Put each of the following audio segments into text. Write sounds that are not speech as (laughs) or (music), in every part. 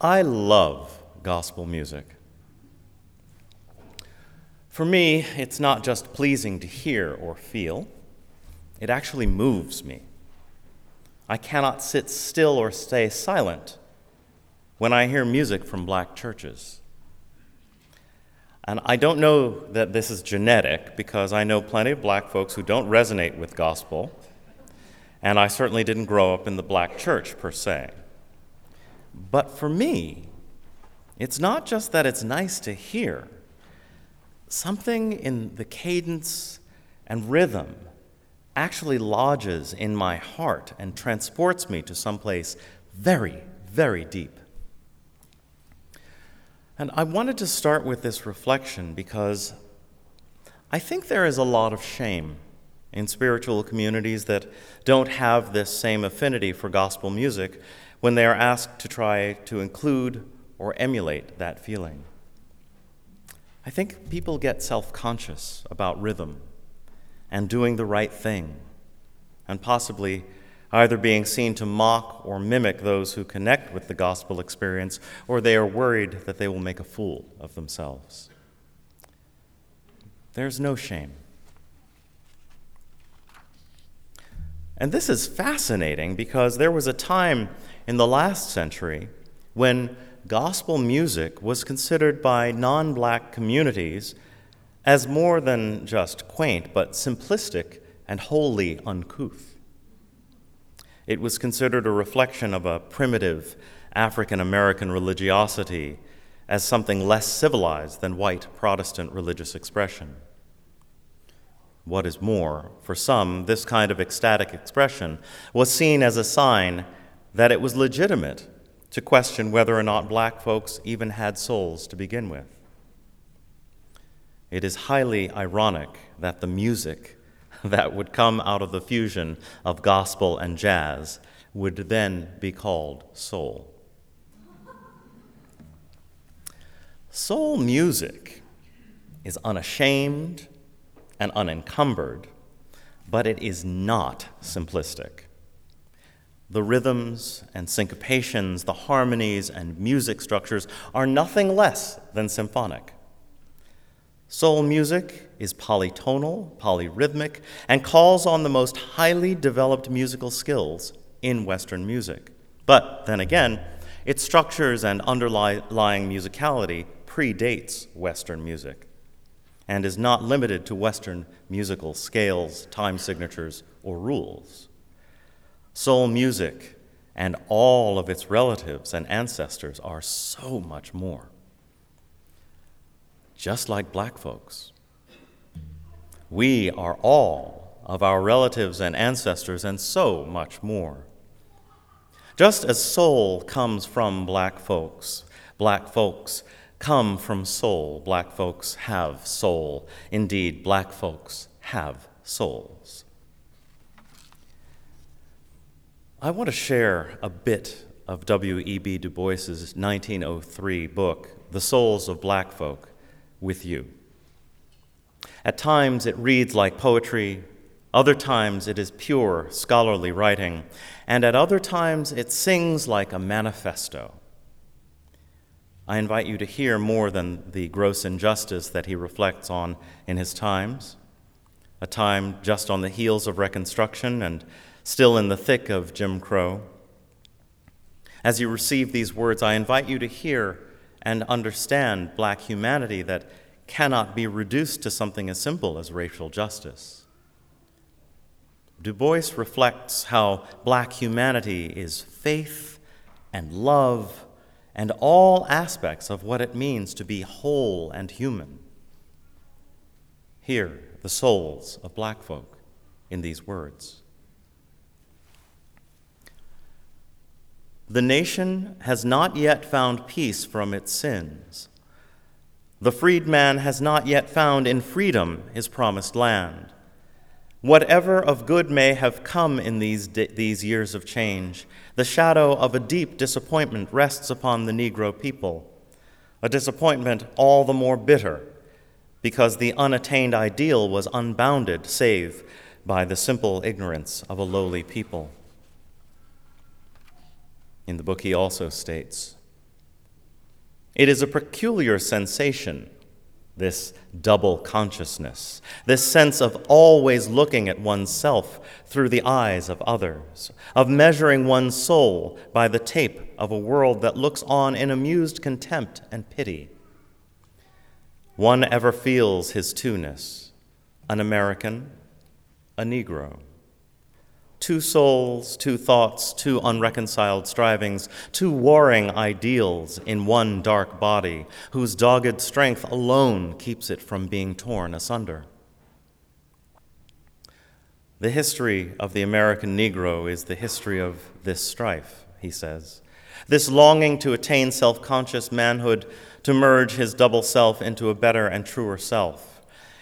I love gospel music. For me, it's not just pleasing to hear or feel, it actually moves me. I cannot sit still or stay silent when I hear music from black churches. And I don't know that this is genetic because I know plenty of black folks who don't resonate with gospel, and I certainly didn't grow up in the black church per se. But for me, it's not just that it's nice to hear, something in the cadence and rhythm actually lodges in my heart and transports me to someplace very, very deep. And I wanted to start with this reflection because I think there is a lot of shame in spiritual communities that don't have this same affinity for gospel music when they are asked to try to include or emulate that feeling. I think people get self conscious about rhythm and doing the right thing, and possibly either being seen to mock or mimic those who connect with the gospel experience, or they are worried that they will make a fool of themselves. There's no shame. And this is fascinating because there was a time in the last century when gospel music was considered by non black communities as more than just quaint, but simplistic and wholly uncouth. It was considered a reflection of a primitive African American religiosity as something less civilized than white Protestant religious expression. What is more, for some, this kind of ecstatic expression was seen as a sign that it was legitimate to question whether or not black folks even had souls to begin with. It is highly ironic that the music (laughs) that would come out of the fusion of gospel and jazz would then be called soul. Soul music is unashamed and unencumbered, but it is not simplistic. The rhythms and syncopations, the harmonies and music structures are nothing less than symphonic. Soul music is polytonal, polyrhythmic, and calls on the most highly developed musical skills in Western music. But then again, its structures and underlying musicality predates Western music and is not limited to Western musical scales, time signatures, or rules. Soul music and all of its relatives and ancestors are so much more just like black folks. We are all of our relatives and ancestors, and so much more. Just as soul comes from black folks, black folks come from soul, black folks have soul. Indeed, black folks have souls. I want to share a bit of W.E.B. Du Bois's 1903 book, The Souls of Black Folk, with you. At times it reads like poetry, other times it is pure scholarly writing, and at other times it sings like a manifesto. I invite you to hear more than the gross injustice that he reflects on in his times, a time just on the heels of Reconstruction and still in the thick of Jim Crow. As you receive these words, I invite you to hear and understand black humanity that cannot be reduced to something as simple as racial justice. Du Bois reflects how black humanity is faith and love and all aspects of what it means to be whole and human. Hear the souls of black folk in these words. The nation has not yet found peace from its sins. The freedman has not yet found in freedom his promised land. Whatever of good may have come in these, these years of change, the shadow of a deep disappointment rests upon the Negro people, a disappointment all the more bitter because the unattained ideal was unbounded save by the simple ignorance of a lowly people. In the book, he also states It is a peculiar sensation, this double consciousness, this sense of always looking at oneself through the eyes of others, of measuring one's soul by the tape of a world that looks on in amused contempt and pity. One ever feels his two-ness, an American, a Negro. Two souls, two thoughts, two unreconciled strivings, two warring ideals in one dark body, whose dogged strength alone keeps it from being torn asunder. The history of the American Negro is the history of this strife, he says. This longing to attain self conscious manhood, to merge his double self into a better and truer self.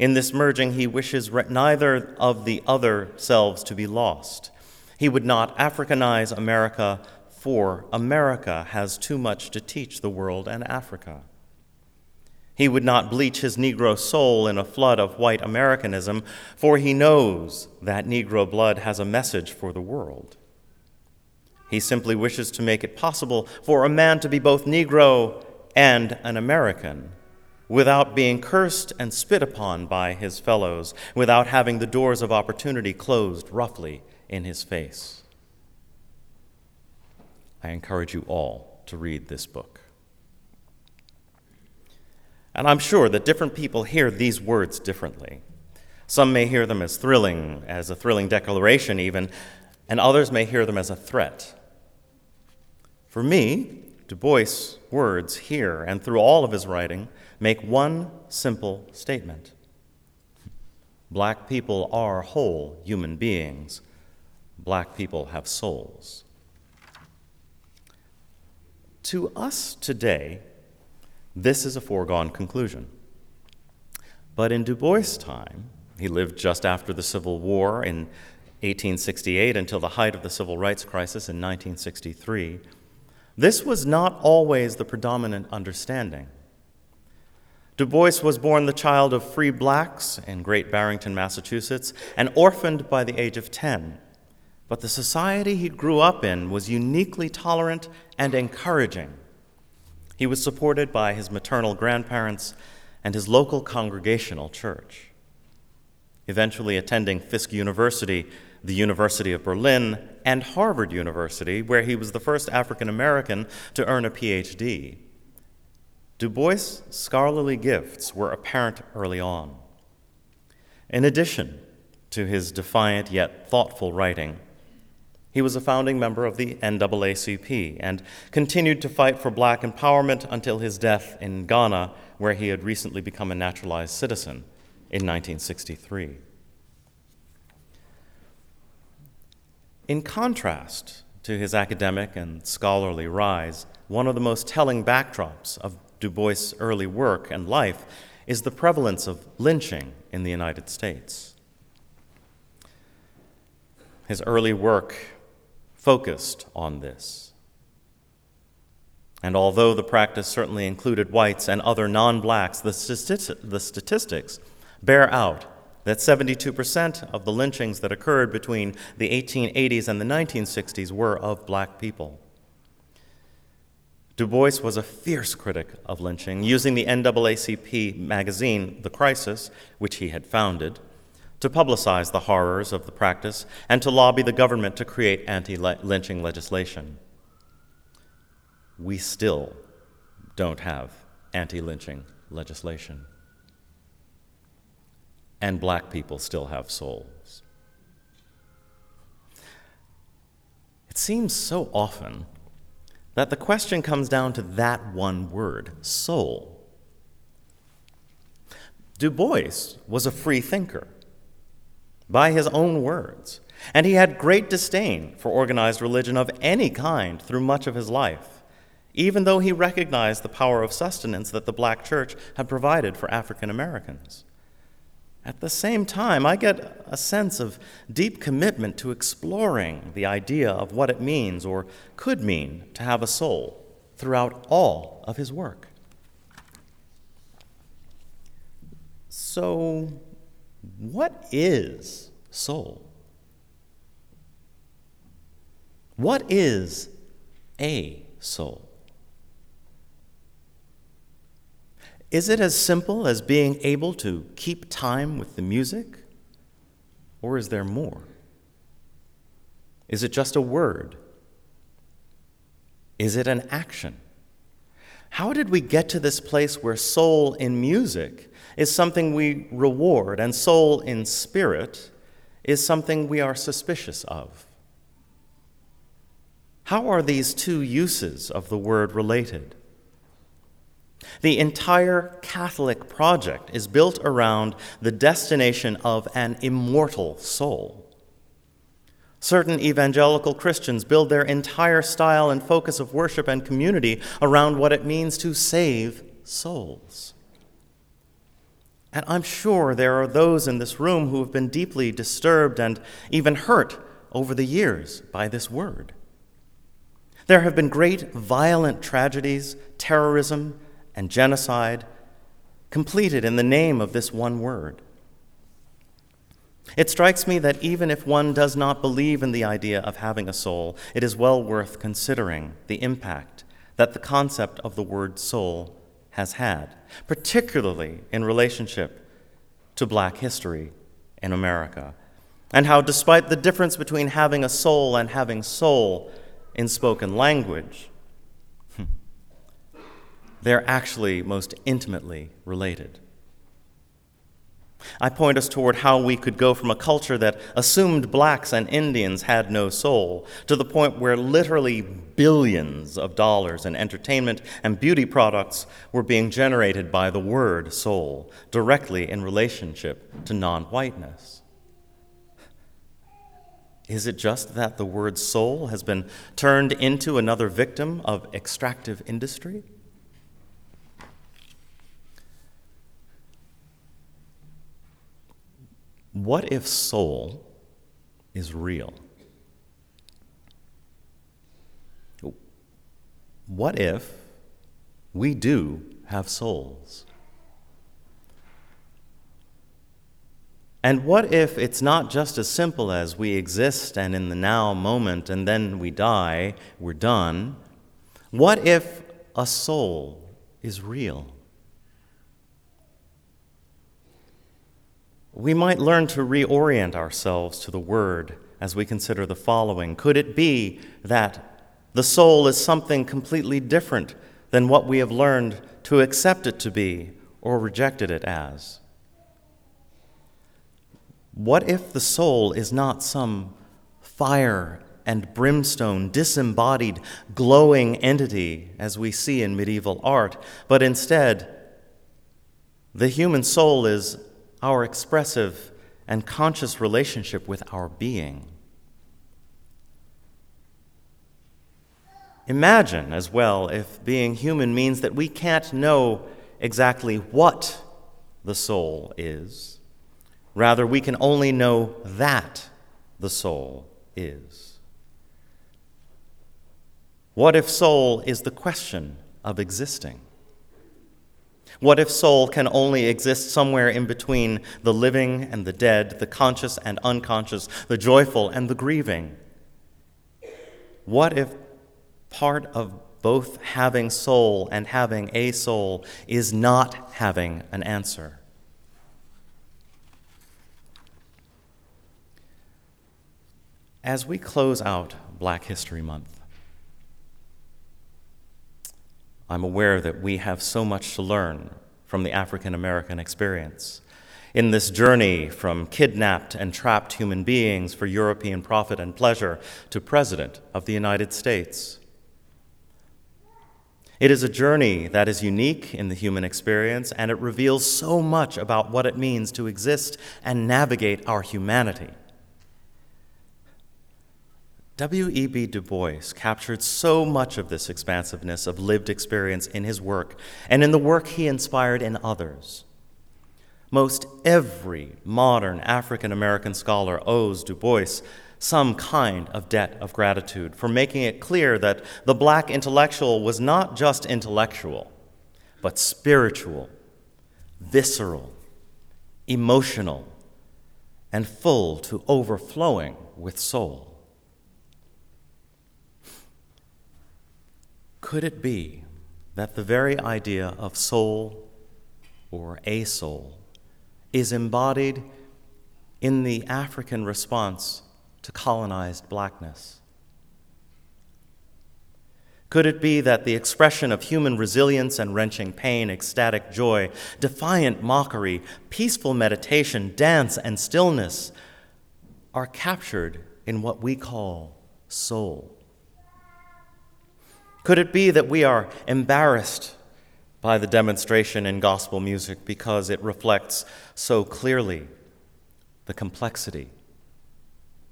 In this merging, he wishes neither of the other selves to be lost. He would not Africanize America, for America has too much to teach the world and Africa. He would not bleach his Negro soul in a flood of white Americanism, for he knows that Negro blood has a message for the world. He simply wishes to make it possible for a man to be both Negro and an American without being cursed and spit upon by his fellows, without having the doors of opportunity closed roughly in his face. I encourage you all to read this book. And I'm sure that different people hear these words differently. Some may hear them as thrilling, as a thrilling declaration, even, and others may hear them as a threat. For me, Du Bois' words here and through all of his writing make one simple statement Black people are whole human beings. Black people have souls. To us today, this is a foregone conclusion. But in Du Bois' time, he lived just after the Civil War in 1868 until the height of the Civil Rights Crisis in 1963. This was not always the predominant understanding. Du Bois was born the child of free blacks in Great Barrington, Massachusetts, and orphaned by the age of 10. But the society he grew up in was uniquely tolerant and encouraging. He was supported by his maternal grandparents and his local congregational church. Eventually attending Fisk University, the University of Berlin, and Harvard University, where he was the first African American to earn a PhD. Du Bois' scholarly gifts were apparent early on. In addition to his defiant yet thoughtful writing, he was a founding member of the NAACP and continued to fight for black empowerment until his death in Ghana, where he had recently become a naturalized citizen in 1963. In contrast to his academic and scholarly rise, one of the most telling backdrops of Du Bois' early work and life is the prevalence of lynching in the United States. His early work focused on this. And although the practice certainly included whites and other non blacks, the, the statistics bear out that 72% of the lynchings that occurred between the 1880s and the 1960s were of black people. Du Bois was a fierce critic of lynching, using the NAACP magazine, The Crisis, which he had founded, to publicize the horrors of the practice and to lobby the government to create anti lynching legislation. We still don't have anti lynching legislation. And black people still have souls. It seems so often that the question comes down to that one word soul. Du Bois was a free thinker by his own words. And he had great disdain for organized religion of any kind through much of his life, even though he recognized the power of sustenance that the black church had provided for African Americans. At the same time, I get a sense of deep commitment to exploring the idea of what it means or could mean to have a soul throughout all of his work. So, what is soul? What is a soul? Is it as simple as being able to keep time with the music? Or is there more? Is it just a word? Is it an action? How did we get to this place where soul in music is something we reward and soul in spirit is something we are suspicious of? How are these two uses of the word related? The entire Catholic project is built around the destination of an immortal soul. Certain evangelical Christians build their entire style and focus of worship and community around what it means to save souls. And I'm sure there are those in this room who have been deeply disturbed and even hurt over the years by this word. There have been great violent tragedies, terrorism, and genocide completed in the name of this one word. It strikes me that even if one does not believe in the idea of having a soul, it is well worth considering the impact that the concept of the word soul has had, particularly in relationship to black history in America, and how, despite the difference between having a soul and having soul in spoken language, they're actually most intimately related. I point us toward how we could go from a culture that assumed blacks and Indians had no soul to the point where literally billions of dollars in entertainment and beauty products were being generated by the word soul, directly in relationship to non whiteness. Is it just that the word soul has been turned into another victim of extractive industry? What if soul is real? What if we do have souls? And what if it's not just as simple as we exist and in the now moment and then we die, we're done? What if a soul is real? We might learn to reorient ourselves to the Word as we consider the following. Could it be that the soul is something completely different than what we have learned to accept it to be or rejected it as? What if the soul is not some fire and brimstone, disembodied, glowing entity as we see in medieval art, but instead, the human soul is our expressive and conscious relationship with our being. Imagine as well if being human means that we can't know exactly what the soul is. Rather, we can only know that the soul is. What if soul is the question of existing? What if soul can only exist somewhere in between the living and the dead, the conscious and unconscious, the joyful and the grieving? What if part of both having soul and having a soul is not having an answer? As we close out Black History Month, I'm aware that we have so much to learn from the African American experience. In this journey from kidnapped and trapped human beings for European profit and pleasure to President of the United States. It is a journey that is unique in the human experience, and it reveals so much about what it means to exist and navigate our humanity. W.E.B. Du Bois captured so much of this expansiveness of lived experience in his work and in the work he inspired in others. Most every modern African American scholar owes Du Bois some kind of debt of gratitude for making it clear that the black intellectual was not just intellectual, but spiritual, visceral, emotional, and full to overflowing with soul. Could it be that the very idea of soul or a soul, is embodied in the African response to colonized blackness? Could it be that the expression of human resilience and wrenching pain, ecstatic joy, defiant mockery, peaceful meditation, dance, and stillness are captured in what we call soul? Could it be that we are embarrassed by the demonstration in gospel music because it reflects so clearly the complexity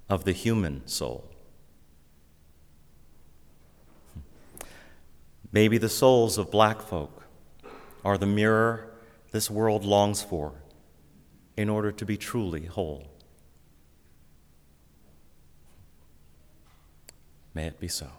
of the human soul? Maybe the souls of black folk are the mirror this world longs for in order to be truly whole. May it be so.